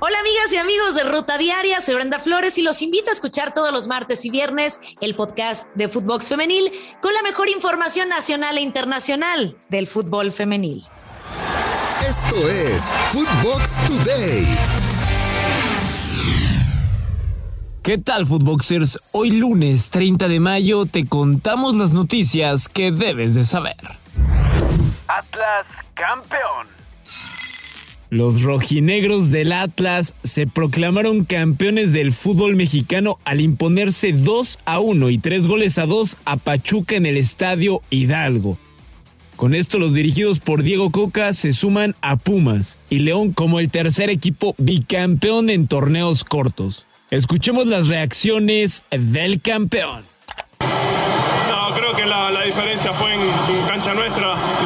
Hola amigas y amigos de Ruta Diaria, soy Brenda Flores y los invito a escuchar todos los martes y viernes el podcast de Footbox Femenil con la mejor información nacional e internacional del fútbol femenil. Esto es Footbox Today. ¿Qué tal, Footboxers? Hoy lunes 30 de mayo te contamos las noticias que debes de saber. Atlas campeón. Los rojinegros del Atlas se proclamaron campeones del fútbol mexicano al imponerse 2 a 1 y 3 goles a 2 a Pachuca en el estadio Hidalgo. Con esto los dirigidos por Diego Coca se suman a Pumas y León como el tercer equipo bicampeón en torneos cortos. Escuchemos las reacciones del campeón. No, creo que la, la diferencia fue en, cancha.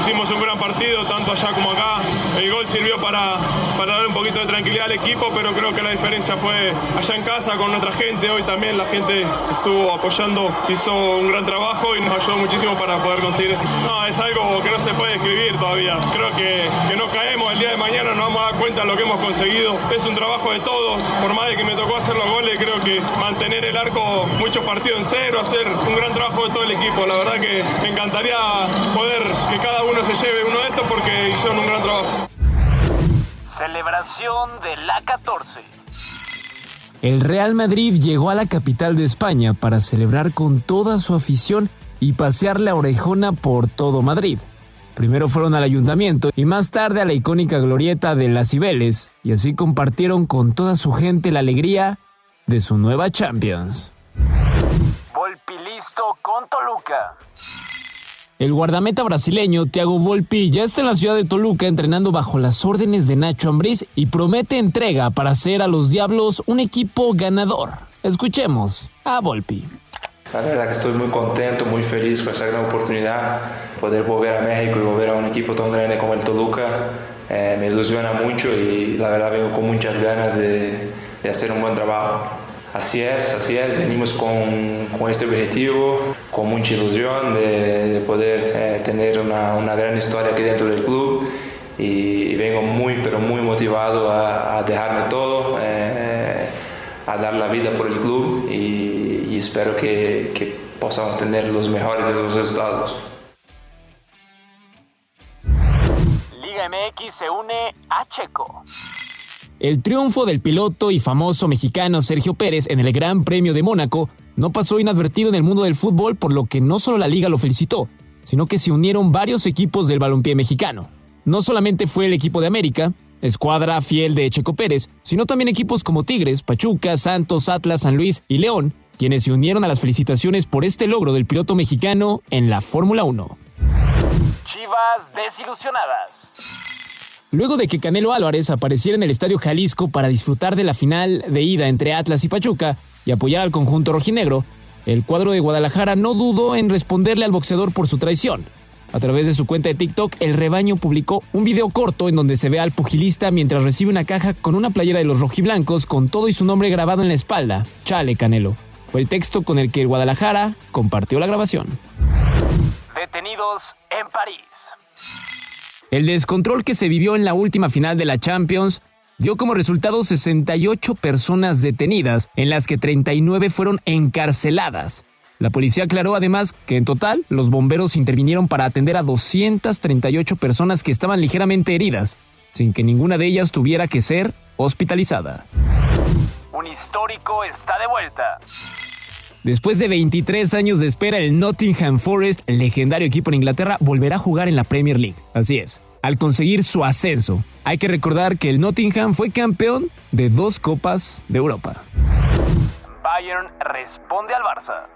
Hicimos un gran partido, tanto allá como acá. El gol sirvió para, para dar un poquito de tranquilidad al equipo, pero creo que la diferencia fue allá en casa con nuestra gente. Hoy también la gente estuvo apoyando, hizo un gran trabajo y nos ayudó muchísimo para poder conseguir. No, es algo que no se puede escribir todavía. Creo que, que no caemos el día de mañana, nos vamos a dar cuenta de lo que hemos conseguido. Es un trabajo de todos. Por más de que me tocó hacer los goles, creo que mantener el arco muchos partidos en cero, hacer un gran trabajo de todo el equipo. La verdad que me encantaría poder que cada uno se lleve uno de estos porque hicieron un gran trabajo. Celebración de la 14. El Real Madrid llegó a la capital de España para celebrar con toda su afición y pasear la orejona por todo Madrid. Primero fueron al ayuntamiento y más tarde a la icónica glorieta de las Cibeles y así compartieron con toda su gente la alegría de su nueva Champions. Volpi listo con Toluca. El guardameta brasileño Thiago Volpi ya está en la ciudad de Toluca entrenando bajo las órdenes de Nacho Ambriz y promete entrega para hacer a los Diablos un equipo ganador. Escuchemos a Volpi. La verdad que estoy muy contento, muy feliz con esa gran oportunidad, poder volver a México y volver a un equipo tan grande como el Toluca. Eh, me ilusiona mucho y la verdad vengo con muchas ganas de hacer un buen trabajo. Así es, así es, venimos con, con este objetivo, con mucha ilusión de, de poder eh, tener una, una, gran historia aquí dentro del club y, vengo muy, pero muy motivado a, a dejarme todo, eh, a dar la vida por el club y, y espero que, que podamos tener los mejores de los resultados. Liga MX se une a Checo. El triunfo del piloto y famoso mexicano Sergio Pérez en el Gran Premio de Mónaco no pasó inadvertido en el mundo del fútbol, por lo que no solo la liga lo felicitó, sino que se unieron varios equipos del balompié mexicano. No solamente fue el equipo de América, escuadra fiel de Checo Pérez, sino también equipos como Tigres, Pachuca, Santos, Atlas, San Luis y León, quienes se unieron a las felicitaciones por este logro del piloto mexicano en la Fórmula 1. Chivas desilusionadas. Luego de que Canelo Álvarez apareciera en el Estadio Jalisco para disfrutar de la final de ida entre Atlas y Pachuca y apoyar al conjunto rojinegro, el cuadro de Guadalajara no dudó en responderle al boxeador por su traición. A través de su cuenta de TikTok, el rebaño publicó un video corto en donde se ve al pugilista mientras recibe una caja con una playera de los rojiblancos con todo y su nombre grabado en la espalda. Chale, Canelo. Fue el texto con el que Guadalajara compartió la grabación. Detenidos en París. El descontrol que se vivió en la última final de la Champions dio como resultado 68 personas detenidas, en las que 39 fueron encarceladas. La policía aclaró además que en total los bomberos intervinieron para atender a 238 personas que estaban ligeramente heridas, sin que ninguna de ellas tuviera que ser hospitalizada. Un histórico está de vuelta. Después de 23 años de espera, el Nottingham Forest, el legendario equipo en Inglaterra, volverá a jugar en la Premier League. Así es, al conseguir su ascenso. Hay que recordar que el Nottingham fue campeón de dos Copas de Europa. Bayern responde al Barça.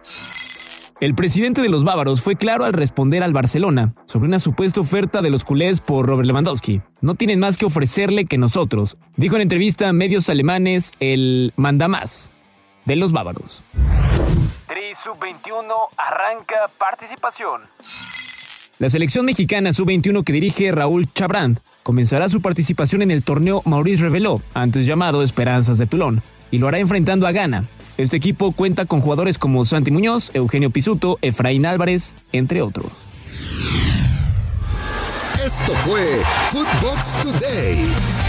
El presidente de los bávaros fue claro al responder al Barcelona sobre una supuesta oferta de los culés por Robert Lewandowski. No tienen más que ofrecerle que nosotros, dijo en entrevista a medios alemanes el mandamás de los bávaros. Tri Sub-21 arranca participación. La selección mexicana Sub-21 que dirige Raúl Chabrán comenzará su participación en el torneo Maurice Reveló, antes llamado Esperanzas de Tulón, y lo hará enfrentando a Ghana. Este equipo cuenta con jugadores como Santi Muñoz, Eugenio Pisuto, Efraín Álvarez, entre otros. Esto fue Footbox Today.